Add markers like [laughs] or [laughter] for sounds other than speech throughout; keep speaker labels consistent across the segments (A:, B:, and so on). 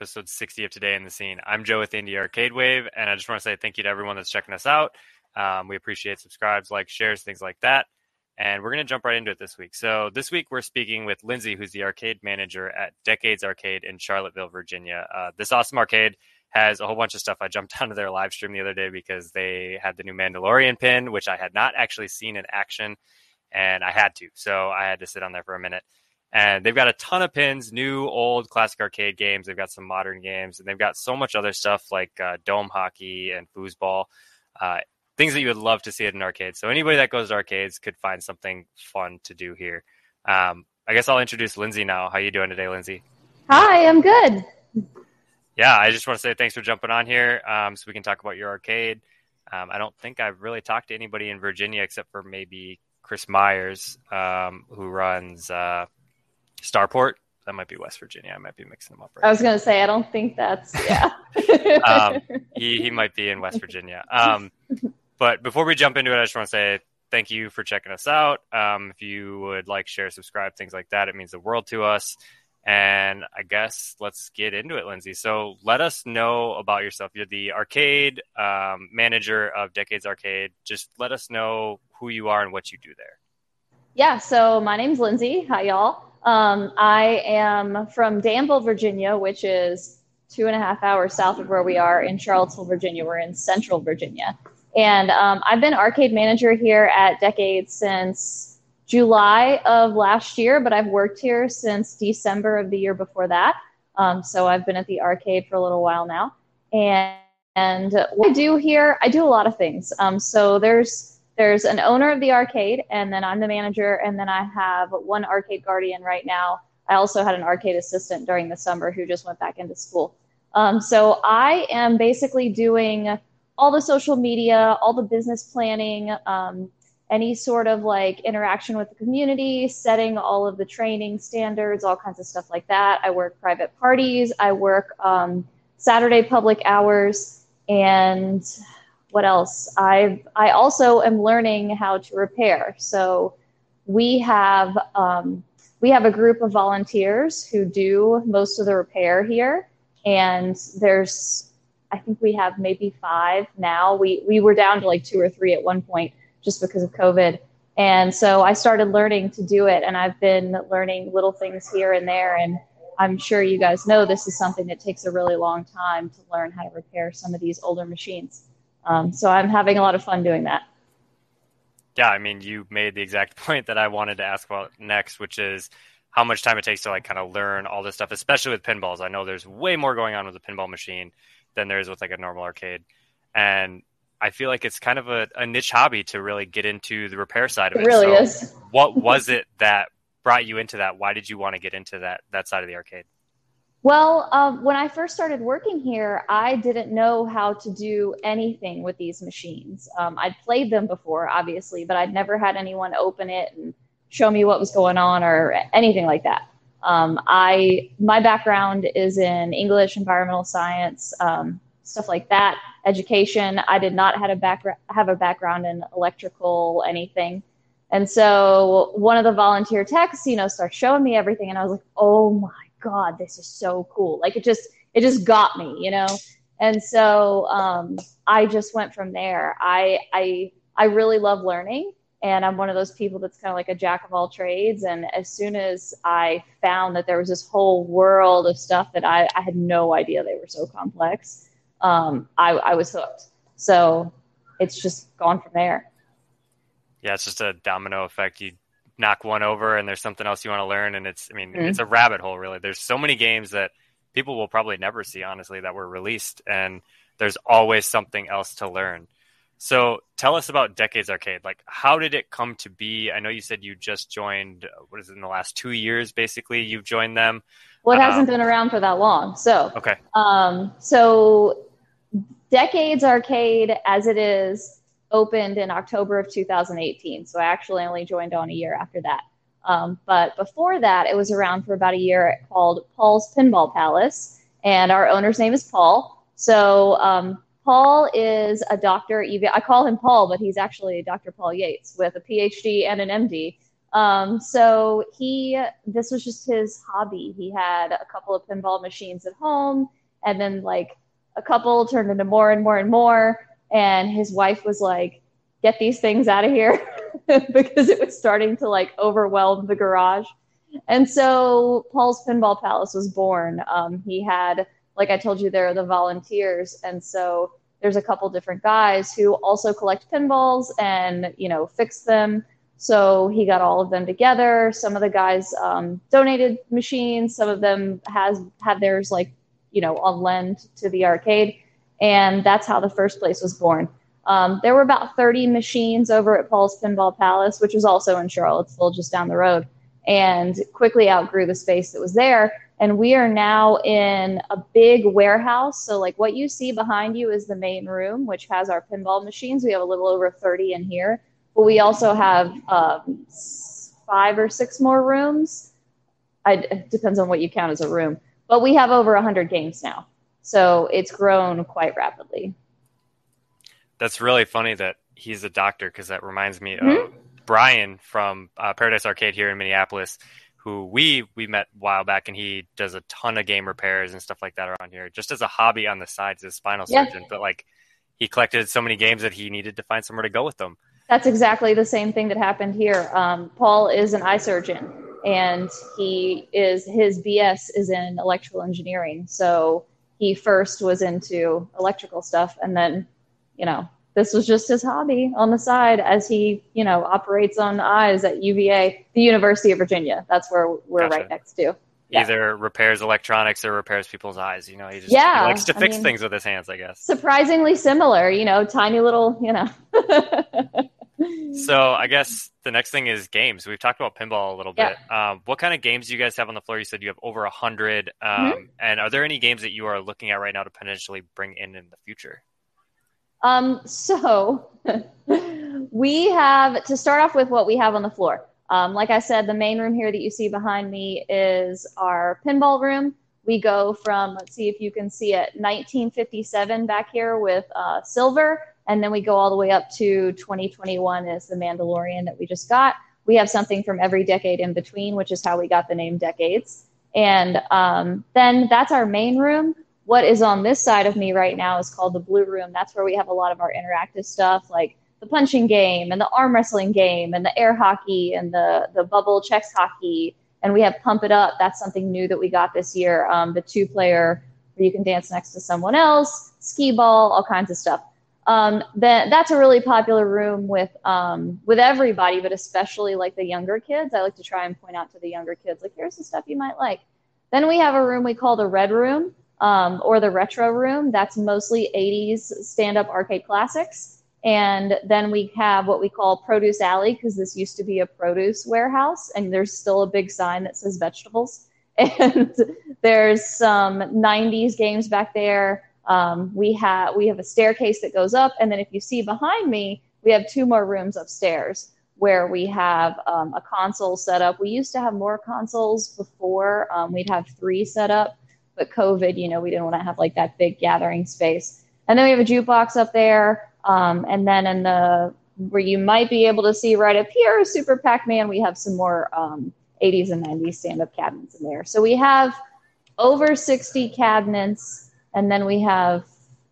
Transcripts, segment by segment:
A: episode 60 of Today in the Scene. I'm Joe with Indie Arcade Wave, and I just want to say thank you to everyone that's checking us out. Um, we appreciate subscribes, likes, shares, things like that. And we're going to jump right into it this week. So, this week we're speaking with Lindsay, who's the arcade manager at Decades Arcade in Charlottesville, Virginia. Uh, this awesome arcade has a whole bunch of stuff. I jumped [laughs] onto their live stream the other day because they had the new Mandalorian pin, which I had not actually seen in action, and I had to. So, I had to sit on there for a minute. And they've got a ton of pins, new, old, classic arcade games. They've got some modern games, and they've got so much other stuff like uh, dome hockey and foosball, uh, things that you would love to see at an arcade. So anybody that goes to arcades could find something fun to do here. Um, I guess I'll introduce Lindsay now. How are you doing today, Lindsay?
B: Hi, I'm good.
A: Yeah, I just want to say thanks for jumping on here, um, so we can talk about your arcade. Um, I don't think I've really talked to anybody in Virginia except for maybe Chris Myers, um, who runs. Uh, Starport. That might be West Virginia. I might be mixing them up.
B: Right I was going to say, I don't think that's yeah. [laughs]
A: um, he he [laughs] might be in West Virginia. Um, but before we jump into it, I just want to say thank you for checking us out. Um, if you would like, share, subscribe, things like that, it means the world to us. And I guess let's get into it, Lindsay. So let us know about yourself. You're the arcade um, manager of Decades Arcade. Just let us know who you are and what you do there.
B: Yeah. So my name's Lindsay. Hi, y'all. Um, I am from Danville, Virginia, which is two and a half hours south of where we are in Charlottesville, Virginia. We're in central Virginia. And um, I've been arcade manager here at Decades since July of last year, but I've worked here since December of the year before that. Um, so I've been at the arcade for a little while now. And, and what I do here, I do a lot of things. Um, so there's there's an owner of the arcade, and then I'm the manager, and then I have one arcade guardian right now. I also had an arcade assistant during the summer who just went back into school. Um, so I am basically doing all the social media, all the business planning, um, any sort of like interaction with the community, setting all of the training standards, all kinds of stuff like that. I work private parties, I work um, Saturday public hours, and what else? I I also am learning how to repair. So we have um, we have a group of volunteers who do most of the repair here, and there's I think we have maybe five now. We we were down to like two or three at one point just because of COVID. And so I started learning to do it, and I've been learning little things here and there. And I'm sure you guys know this is something that takes a really long time to learn how to repair some of these older machines. Um, so I'm having a lot of fun doing that.
A: Yeah, I mean, you made the exact [laughs] point that I wanted to ask about next, which is how much time it takes to like kind of learn all this stuff, especially with pinballs. I know there's way more going on with a pinball machine than there is with like a normal arcade, and I feel like it's kind of a, a niche hobby to really get into the repair side of it.
B: It really
A: so
B: is.
A: what was it that brought you into that? Why did you want to get into that that side of the arcade?
B: Well, um, when I first started working here, I didn't know how to do anything with these machines. Um, I'd played them before, obviously, but I'd never had anyone open it and show me what was going on or anything like that. Um, I my background is in English, environmental science, um, stuff like that, education. I did not have a background have a background in electrical anything. And so one of the volunteer techs, you know, starts showing me everything, and I was like, "Oh my god this is so cool. Like it just it just got me you know? And so um, i just went from there. I i i really love learning and i'm one of those people that's kind of like a jack of all trades. And as soon as i found that there was this whole world of stuff that i, I had no idea they were so complex um, I, I was hooked. So it's just gone from there.
A: Yeah it's just a domino effect. You knock one over and there's something else you want to learn and it's i mean mm-hmm. it's a rabbit hole really. There's so many games that people will probably never see honestly that were released and there's always something else to learn. So tell us about decades arcade. Like how did it come to be? I know you said you just joined what is it in the last two years basically you've joined them.
B: Well it hasn't um, been around for that long so.
A: Okay.
B: Um so decades arcade as it is opened in October of 2018. So I actually only joined on a year after that. Um, but before that, it was around for about a year called Paul's Pinball Palace. And our owner's name is Paul. So um, Paul is a doctor. I call him Paul, but he's actually Dr. Paul Yates with a PhD and an MD. Um, so he, this was just his hobby. He had a couple of pinball machines at home, and then like a couple turned into more and more and more. And his wife was like, "Get these things out of here," [laughs] because it was starting to like overwhelm the garage. And so Paul's Pinball Palace was born. Um, he had, like I told you, there are the volunteers, and so there's a couple different guys who also collect pinballs and you know fix them. So he got all of them together. Some of the guys um, donated machines. Some of them has had theirs like you know on lend to the arcade and that's how the first place was born um, there were about 30 machines over at paul's pinball palace which was also in charlottesville just down the road and quickly outgrew the space that was there and we are now in a big warehouse. So, like what you see behind you is the main room, which has our pinball machines. We have a little over 30 in here, but we also have um, five or six more rooms. I, it depends on what you count as a room, but we have over 100 games now. So, it's grown quite rapidly.
A: That's really funny that he's a doctor because that reminds me mm-hmm. of Brian from uh, Paradise Arcade here in Minneapolis who we we met a while back, and he does a ton of game repairs and stuff like that around here, just as a hobby on the side. He's a spinal yeah. surgeon, but like he collected so many games that he needed to find somewhere to go with them.
B: That's exactly the same thing that happened here. Um, Paul is an eye surgeon, and he is his BS is in electrical engineering. So he first was into electrical stuff, and then you know this was just his hobby on the side as he, you know, operates on eyes at UVA, the University of Virginia. That's where we're gotcha. right next to.
A: Yeah. Either repairs electronics or repairs people's eyes. You know, he just yeah, he likes to fix I mean, things with his hands, I guess.
B: Surprisingly similar, you know, tiny little, you know. [laughs]
A: so I guess the next thing is games. We've talked about pinball a little bit. Um, what kind of games do you guys have on the floor? You said you have over a hundred. Um, mm-hmm. And are there any games that you are looking at right now to potentially bring in in the future?
B: Um, so [laughs] we have to start off with what we have on the floor. Um, like I said, the main room here that you see behind me is our pinball room. We go from, let's see if you can see it, 1957 back here with uh, silver, and then we go all the way up to 2021 is the Mandalorian that we just got. We have something from every decade in between, which is how we got the name Decades. And um, then that's our main room what is on this side of me right now is called the blue room. That's where we have a lot of our interactive stuff, like the punching game and the arm wrestling game and the air hockey and the the bubble Chexx hockey. And we have Pump It Up. That's something new that we got this year. Um, the two player where you can dance next to someone else, skee ball, all kinds of stuff. Um, then that's a really popular room with um, with everybody, but especially like the younger kids. I like to try and point out to the younger kids, like here's the stuff you might like. Then we have a room we call the red room, um, or the retro room. That's mostly 80s stand up arcade classics. And then we have what we call Produce Alley because this used to be a produce warehouse, and there's still a big sign that says vegetables. [laughs] And there's some 90s games back there. Um, we have we have a staircase that goes up, and then if you see behind me, we have two more rooms upstairs where we have um, a console set up. We used to have more consoles before. Um, we'd have three set up, but COVID, you know, we didn't want to have like that big gathering space. And then we have a jukebox up there. Um, and then in the where you might be able to see right up here, Super Pac Man, we have some more um, 80s and 90s stand up cabinets in there. So we have over 60 cabinets, and then we have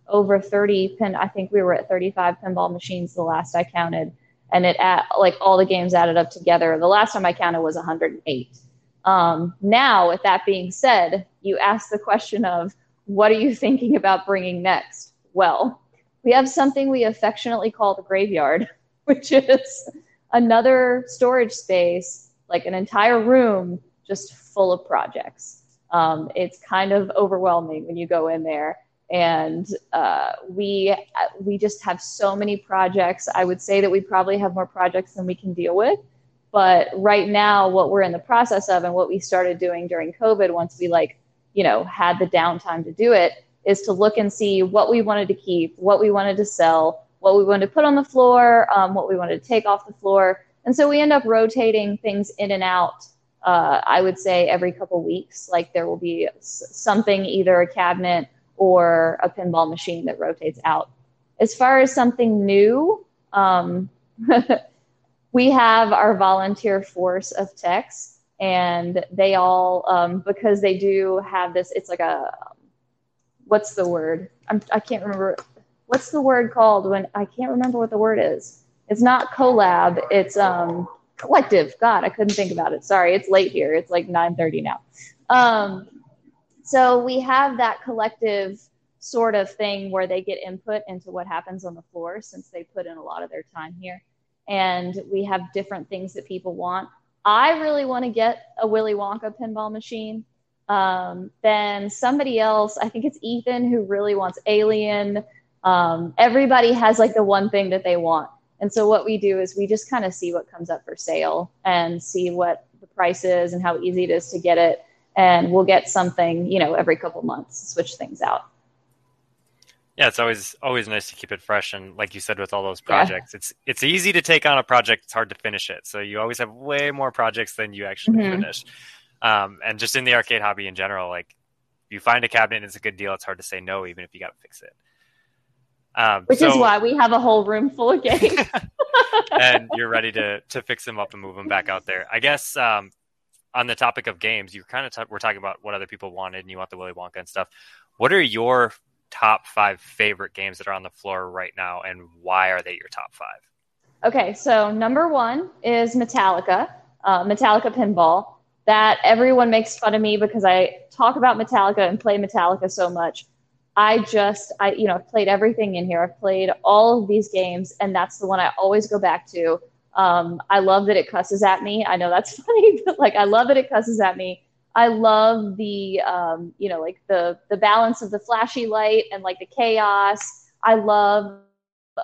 B: over 30 pin. I think we were at 35 pinball machines the last I counted, and it at like all the games added up together. The last time I counted was 108. Um, now, with that being said, you ask the question of what are you thinking about bringing next? Well, we have something we affectionately call the graveyard, [laughs] which is another storage space, like an entire room just full of projects. Um, it's kind of overwhelming when you go in there. And uh, we we just have so many projects. I would say that we probably have more projects than we can deal with. But right now, what we're in the process of and what we started doing during COVID, once we like, you know, had the downtime to do it, is to look and see what we wanted to keep, what we wanted to sell, what we wanted to put on the floor, um, what we wanted to take off the floor. And so we end up rotating things in and out. Uh, I would say every couple weeks, like there will be something, either a cabinet or a pinball machine that rotates out. As far as something new, um, [laughs] we have our volunteer force of techs, and they all um, because they do have this. It's like a what's the word? I'm, I can't remember. What's the word called when I can't remember what the word is? It's not collab. It's um collective. God, I couldn't think about it. Sorry, it's late here. It's like 9:30 now. Um, so we have that collective sort of thing where they get input into what happens on the floor since they put in a lot of their time here. And we have different things that people want. I really want to get a Willy Wonka pinball machine. Um, then somebody else, I think it's Ethan, who really wants Alien. Um, everybody has like the one thing that they want. And so what we do is we just kind of see what comes up for sale and see what the price is and how easy it is to get it. And we'll get something, you know, every couple months, switch things out.
A: Yeah, it's always always nice to keep it fresh, and like you said, with all those projects, yeah. it's it's easy to take on a project. It's hard to finish it, so you always have way more projects than you actually mm-hmm. finish. Um, and just in the arcade hobby in general, like you find a cabinet, it's a good deal. It's hard to say no, even if you got to fix it.
B: Um, Which so, is why we have a whole room full of games. [laughs]
A: and you're ready to to fix them up and move them back out there. I guess um, on the topic of games, you kind of t- we're talking about what other people wanted, and you want the Willy Wonka and stuff. What are your top five favorite games that are on the floor right now, and why are they your top five?
B: Okay, so number one is Metallica, uh, Metallica Pinball. That everyone makes fun of me because I talk about Metallica and play Metallica so much. I just, I, you know, I've played everything in here. I've played all of these games, and that's the one I always go back to. Um, I love that it cusses at me. I know that's [laughs] funny, but like, I love that it cusses at me. I love the um, you know like the the balance of the flashy light and like the chaos. I love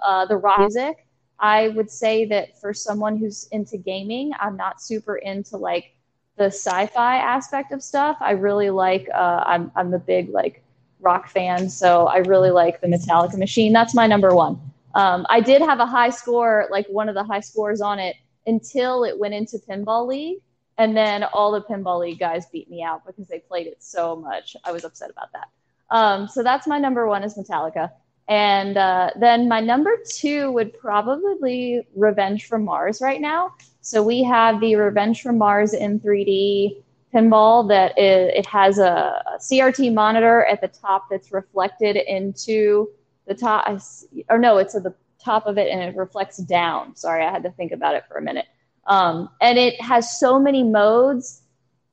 B: uh, the rock music. I would say that for someone who's into gaming, I'm not super into like the sci-fi aspect of stuff. I really like. Uh, I'm I'm a big like rock fan, so I really like the Metallica machine. That's my number one. Um, I did have a high score, like one of the high scores on it, until it went into Pinball League. And then all the Pinball League guys beat me out because they played it so much. I was upset about that. Um, so that's my number one is Metallica. And uh, then my number two would probably Revenge from Mars right now. So we have the Revenge from Mars in 3D pinball that is, it has a, a CRT monitor at the top that's reflected into the top, or no, it's at the top of it and it reflects down. Sorry, I had to think about it for a minute. Um, and it has so many modes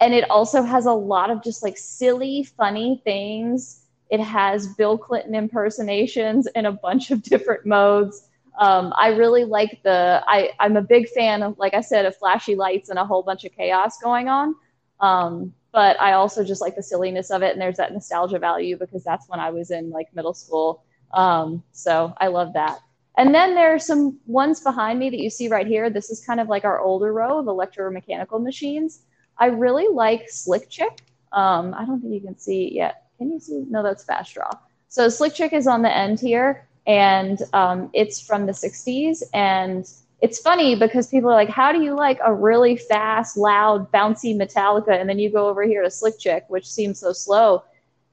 B: and it also has a lot of just like silly, funny things. It has Bill Clinton impersonations in a bunch of different modes. Um, I really like the. I, I'm a big fan of, like I said, of flashy lights and a whole bunch of chaos going on. Um, but I also just like the silliness of it, and there's that nostalgia value because that's when I was in like middle school. Um, so I love that. And then there are some ones behind me that you see right here. This is kind of like our older row of electromechanical machines. I really like Slick Chick. Um, I don't think you can see it yet. Can you see? No, that's Fast Draw. So Slick Chick is on the end here, and um, it's from the 60s. And it's funny because people are like, how do you like a really fast, loud, bouncy Metallica? And then you go over here to Slick Chick, which seems so slow.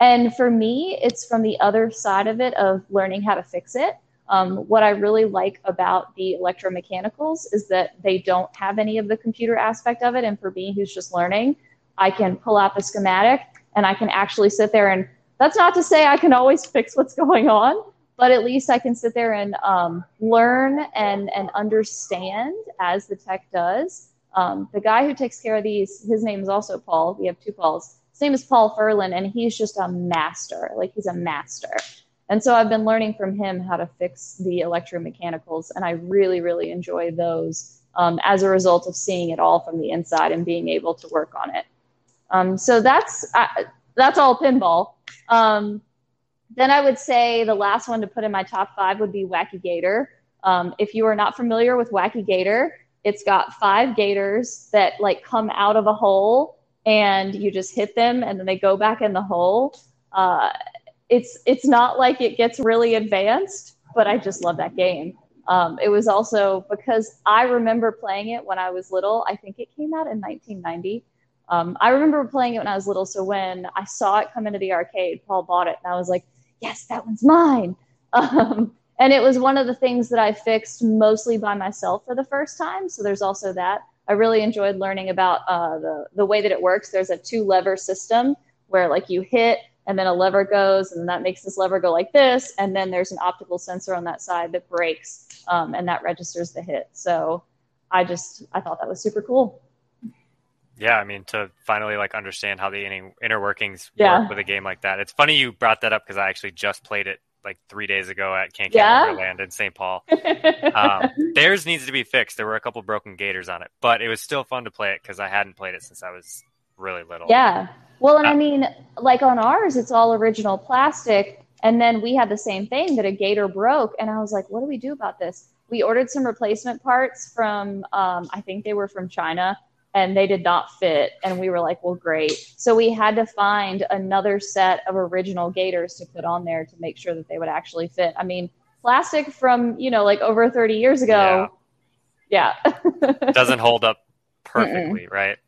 B: And for me, it's from the other side of it of learning how to fix it. Um, what I really like about the electromechanicals is that they don't have any of the computer aspect of it. And for me, who's just learning, I can pull out the schematic and I can actually sit there and that's not to say I can always fix what's [laughs] going on, but at least I can sit there and um, learn and, and understand as the tech does. Um, the guy who takes care of these, his name is also Paul. We have two Pauls. His name is Paul Furlan, and he's just a master. Like he's a master. And so I've been learning from him how to fix the electromechanicals, and I really, really enjoy those um, as a result of seeing it all from the inside and being able to work on it. Um, so that's uh, that's all pinball. Um, then I would say the last one to put in my top five would be Wacky Gator. Um, if you are not familiar with Wacky Gator, it's got five gators that like come out of a hole and you just hit them and then they go back in the hole. Uh, it's it's not like it gets really advanced, but I just love that game. Um, it was also because I remember playing it when I was little. I think it came out in 1990. Um, I remember playing it when I was little. So when I saw it come into the arcade, Paul bought it, and I was like, "Yes, that one's mine." [laughs] Um, and it was one of the things that I fixed mostly by myself for the first time. So there's also that. I really enjoyed learning about uh, the the way that it works. There's a two lever system where like you hit and then a lever goes and that makes this lever go like this and then there's an optical sensor on that side that breaks um, and that registers the hit. So I just I thought that was super cool.
A: Yeah, I mean to finally like understand how the inner workings yeah. work with a game like that. It's funny you brought that up because I actually just played it like three days ago at Can Can yeah? Wonderland in St. Paul. [laughs] um, theirs needs to be fixed. There were a couple broken gators on it, but it was still fun to play it because I hadn't played it since I was really little.
B: Yeah. Well, and uh, I mean, like on ours, it's all original plastic. And then we had the same thing that a gator broke. And I was like, what do we do about this? We ordered some replacement parts from, um, I think they were from China and they did not fit. And we were like, well, great. So we had to find another set of original gators to put on there to make sure that they would actually fit. I mean, plastic from, you know, like over 30 years ago. Yeah.
A: yeah. [laughs] Doesn't hold up perfectly, Mm-mm. right?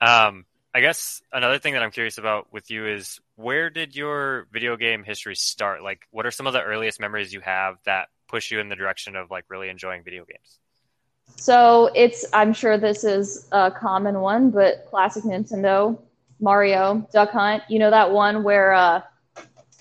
A: Um, I guess another thing that I'm curious about with you is where did your video game history start? Like, what are some of the earliest memories you have that push you in the direction of like really enjoying video games?
B: So it's, I'm sure this is a common one, but classic Nintendo, Mario, Duck Hunt. You know that one where, uh,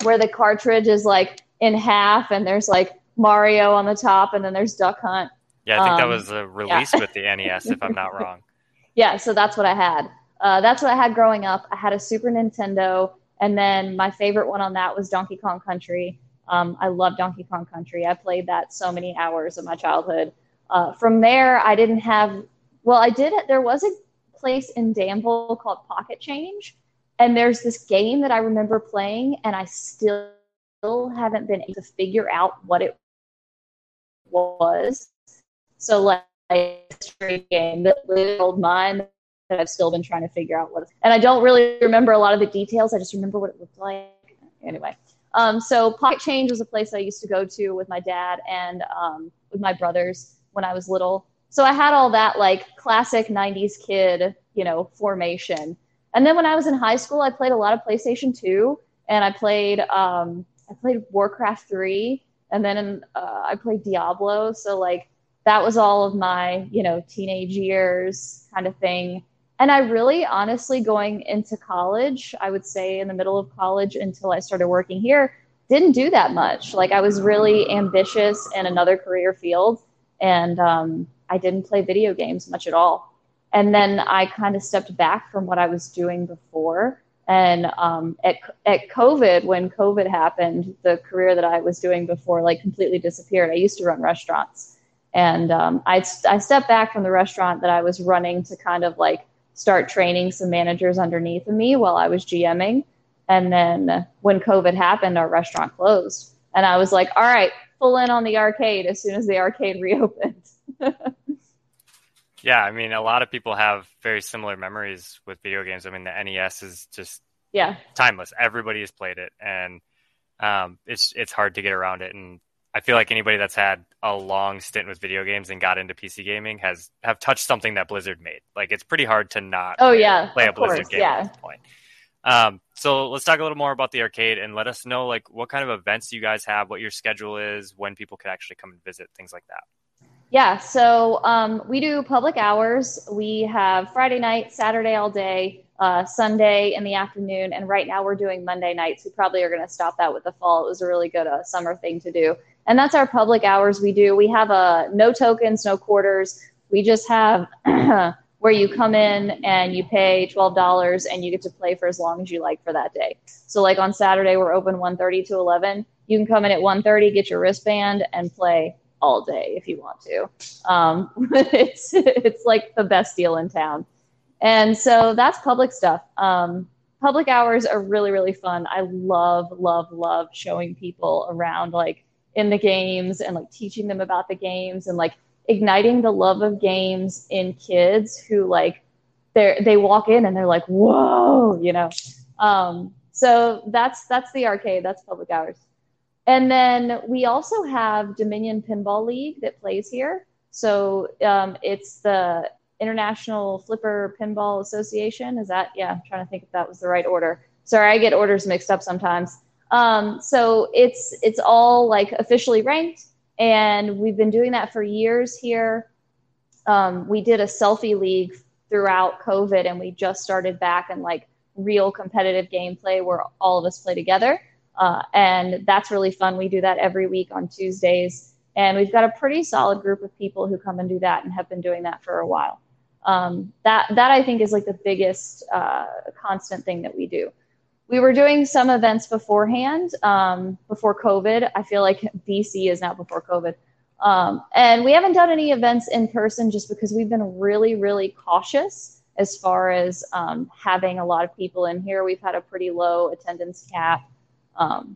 B: where the cartridge is like in half and there's like Mario on the top and then there's Duck Hunt.
A: Yeah, I think um, that was a release yeah. with the NES, if I'm not wrong. [laughs]
B: yeah, so that's what I had. Uh, that's what I had growing up. I had a Super Nintendo, and then my favorite one on that was Donkey Kong Country. Um, I love Donkey Kong Country. I played that so many hours of my childhood. Uh, from there, I didn't have. Well, I did. There was a place in Danville called Pocket Change, and there's this game that I remember playing, and I still haven't been able to figure out what it was. So like a game that old mine that I've still been trying to figure out what. And I don't really remember a lot of the details. I just remember what it looked like. Anyway, um, so Pocket Change was a place I used to go to with my dad and um, with my brothers when I was little. So I had all that like classic '90s kid, you know, formation. And then when I was in high school, I played a lot of PlayStation 2, and I played um, I played Warcraft 3, and then uh, I played Diablo. So like that was all of my you know teenage years kind of thing and I really honestly going into college, I would say in the middle of college until I started working here, didn't do that much. Like I was really ambitious in another career field and um, I didn't play video games much at all. And then I kind of stepped back from what I was doing before. And um, at, at COVID, when COVID happened, the career that I was doing before like completely disappeared. I used to run restaurants. And um, I, I stepped back from the restaurant that I was running to kind of like start training some managers underneath of me while I was GMing. And then when COVID happened, our restaurant closed. And I was like, all right, full in on the arcade as soon as the arcade [laughs] reopened.
A: yeah, I mean, a lot of people have very similar memories with video games. I mean, the NES is just
B: yeah
A: timeless. Everybody has played it, and um, it's it's hard to get around it. And I feel like anybody that's had a long stint with video games and got into PC gaming has have touched something that Blizzard made. Like it's pretty hard to not
B: oh yeah
A: play a Blizzard game yeah. at this point. Um, so let's talk a little more about the arcade and let us know like what kind of events you guys have, what your schedule is, when people could actually come and visit, things like that.
B: Yeah, so um, we do public hours. We have Friday night, Saturday all day, uh, Sunday in the afternoon, and right now we're doing Monday nights. We probably are going to stop that with the fall. It was a really good uh, summer thing to do and that's our public hours we do we have a no tokens no quarters we just have [clears throat] where you come in and you pay $12 and you get to play for as long as you like for that day. So like on saturday we're open 1.30 to 11 you can come in at 1.30 get your wristband and play all day if you want to. Um, [laughs] it's it's like the best deal in town. And so that's public stuff. Um, public hours are really really fun. I love love love showing people around like in the games and like teaching them about the games and like igniting the love of games in kids who like they they walk in and they're like whoa you know? Um, so that's that's the arcade that's public hours. And then we also have dominion pinball league that plays here. So um, it's the international flipper pinball association. Is that yeah i'm trying to think if that was the right order. Sorry i get orders mixed up sometimes. Um, so it's it's all like officially ranked. And we've been doing that for years here. Um, we did a selfie league throughout COVID, and we just started back in like real competitive gameplay where all of us play together. Uh, and that's really fun. We do that every week on Tuesdays. And we've got a pretty solid group of people who come and do that and have been doing that for a while. Um, that, that I think is like the biggest uh, constant thing that we do. We were doing some events beforehand, um, before COVID. I feel like BC is now before COVID. Um, and we haven't done any events in person just because we've been really, really cautious as far as um, having a lot of people in here. We've had a pretty low attendance cap. Um,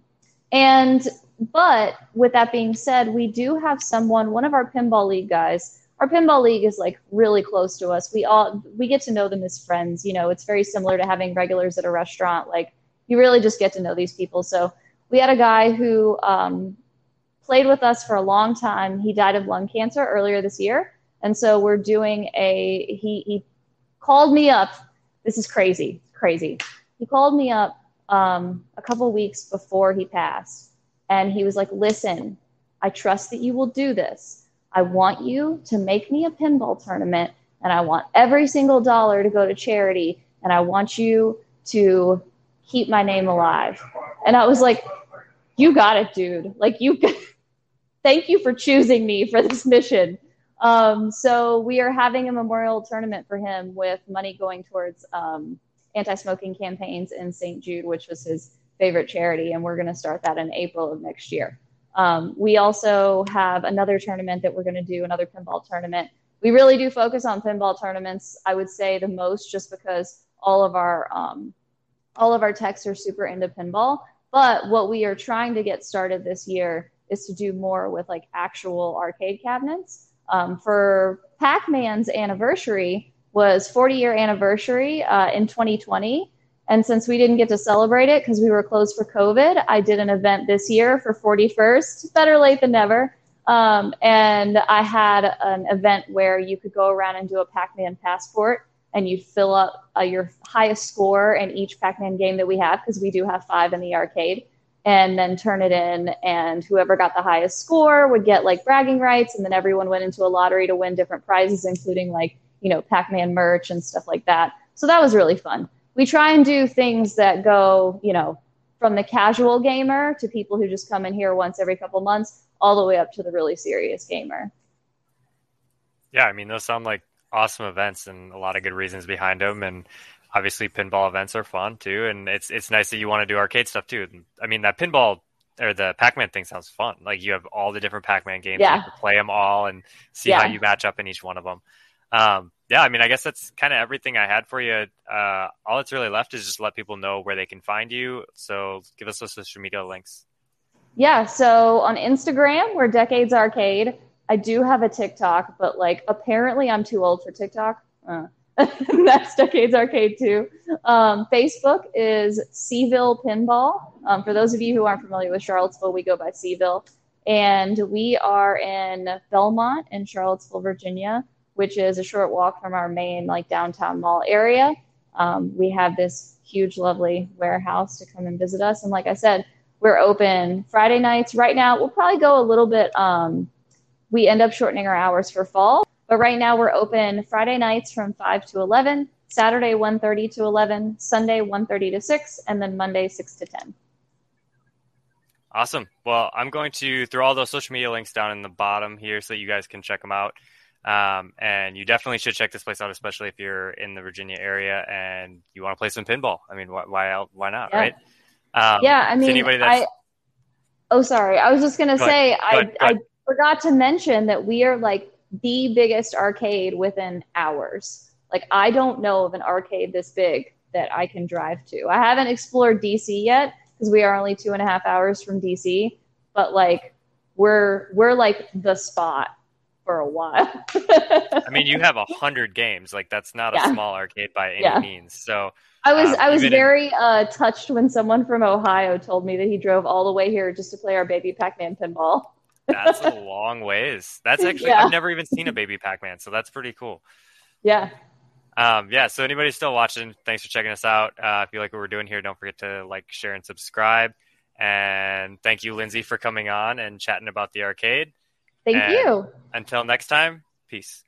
B: and, but with that being said, we do have someone, one of our pinball league guys, our pinball league is like really close to us. We all, we get to know them as friends. You know, it's very similar to having regulars at a restaurant. Like you really just get to know these people. So we had a guy who um, played with us for a long time. He died of lung cancer earlier this year. And so we're doing a, he, he called me up. This is crazy, crazy. He called me up um, a couple weeks before he passed. And he was like, listen, I trust that you will do this. I want you to make me a pinball tournament, and I want every single dollar to go to charity, and I want you to keep my name alive. And I was like, you got it, dude. Like, you, [laughs] thank you for choosing me for this mission. Um, so we are having a memorial tournament for him with money going towards um, anti-smoking campaigns in St. Jude, which was his favorite charity, and we're going to start that in April of next year. Um, we also have another tournament that we're going to do, another pinball tournament. We really do focus on pinball tournaments. I would say the most, just because all of our um, all of our techs are super into pinball. But what we are trying to get started this year is to do more with like actual arcade cabinets. Um, for Pac-Man's anniversary, was 40 year anniversary uh, in 2020. And since we didn't get to celebrate it because we were closed for COVID, I did an event this year for 41st. Better late than never. Um, and I had an event where you could go around and do a Pac Man passport and you fill up uh, your highest score in each Pac Man game that we have because we do have five in the arcade. And then turn it in, and whoever got the highest score would get like bragging rights, and then everyone went into a lottery to win different prizes, including like you know, Pac-Man merch and stuff like that. So that was really fun. We try and do things that go, you know, from the casual gamer to people who just come in here once every couple months, all the way up to the really serious gamer.
A: Yeah, I mean, those sound like awesome events and a lot of good reasons behind them. And obviously, pinball events are fun too. And it's it's nice that you want to do arcade stuff too. I mean, that pinball or the Pac-Man thing sounds fun. Like you have all the different Pac-Man games, yeah. you can play them all and see yeah. how you match up in each one of them. Um, yeah, I mean, I guess that's kind of everything I had for you. Uh, all that's really left is just let people know where they can find you. So give us those social media links.
B: Yeah, so on Instagram, we're Decades Arcade. I do have a TikTok, but like apparently I'm too old for TikTok. Uh, [laughs] that's Decades Arcade too. Um, Facebook is C'ville Pinball. Um, for those of you who aren't familiar with Charlottesville, we go by C'ville. And we are in Belmont in Charlottesville, Virginia which is a short walk from our main like downtown mall area. Um, we have this huge, lovely warehouse to come and visit us. And like I said, we're open Friday nights. Right now, we'll probably go a little bit. Um, we end up shortening our hours for fall, but right now we're open Friday nights from 5 to 11, Saturday 1:30 to 11, Sunday 1:30 to 6, and then Monday 6 to 10.
A: Awesome. Well, I'm going to throw all those social media links down in the bottom here so that you guys can check them out. Um, and you definitely should check this place out, especially if you're in the Virginia area and you want to play some pinball. I mean, why why, why not,
B: yeah.
A: right?
B: Um, yeah, I mean, anybody I, oh, sorry, I was just gonna go say I go I forgot to mention that we are like the biggest arcade within hours. Like, I don't know of an arcade this big that I can drive to. I haven't explored DC yet because we are only two and a half hours from DC, but like we're we're like the spot for a while.
A: I mean, you have a hundred games. Like that's not yeah. a small arcade by any yeah. means. So
B: I was um, I was very in... uh, touched when someone from Ohio told me that he drove all the way here just to play our baby Pac-Man pinball.
A: That's a long ways. That's [laughs] actually yeah. I've never even seen a baby Pac-Man, so that's pretty cool.
B: Yeah.
A: Um, yeah, so anybody still watching, thanks for checking us out. Uh, if you like what we're doing here, don't forget to like, share, and subscribe. And thank you, Lindsay, for coming on and chatting about the arcade.
B: Thank
A: And
B: you.
A: Until next time, peace.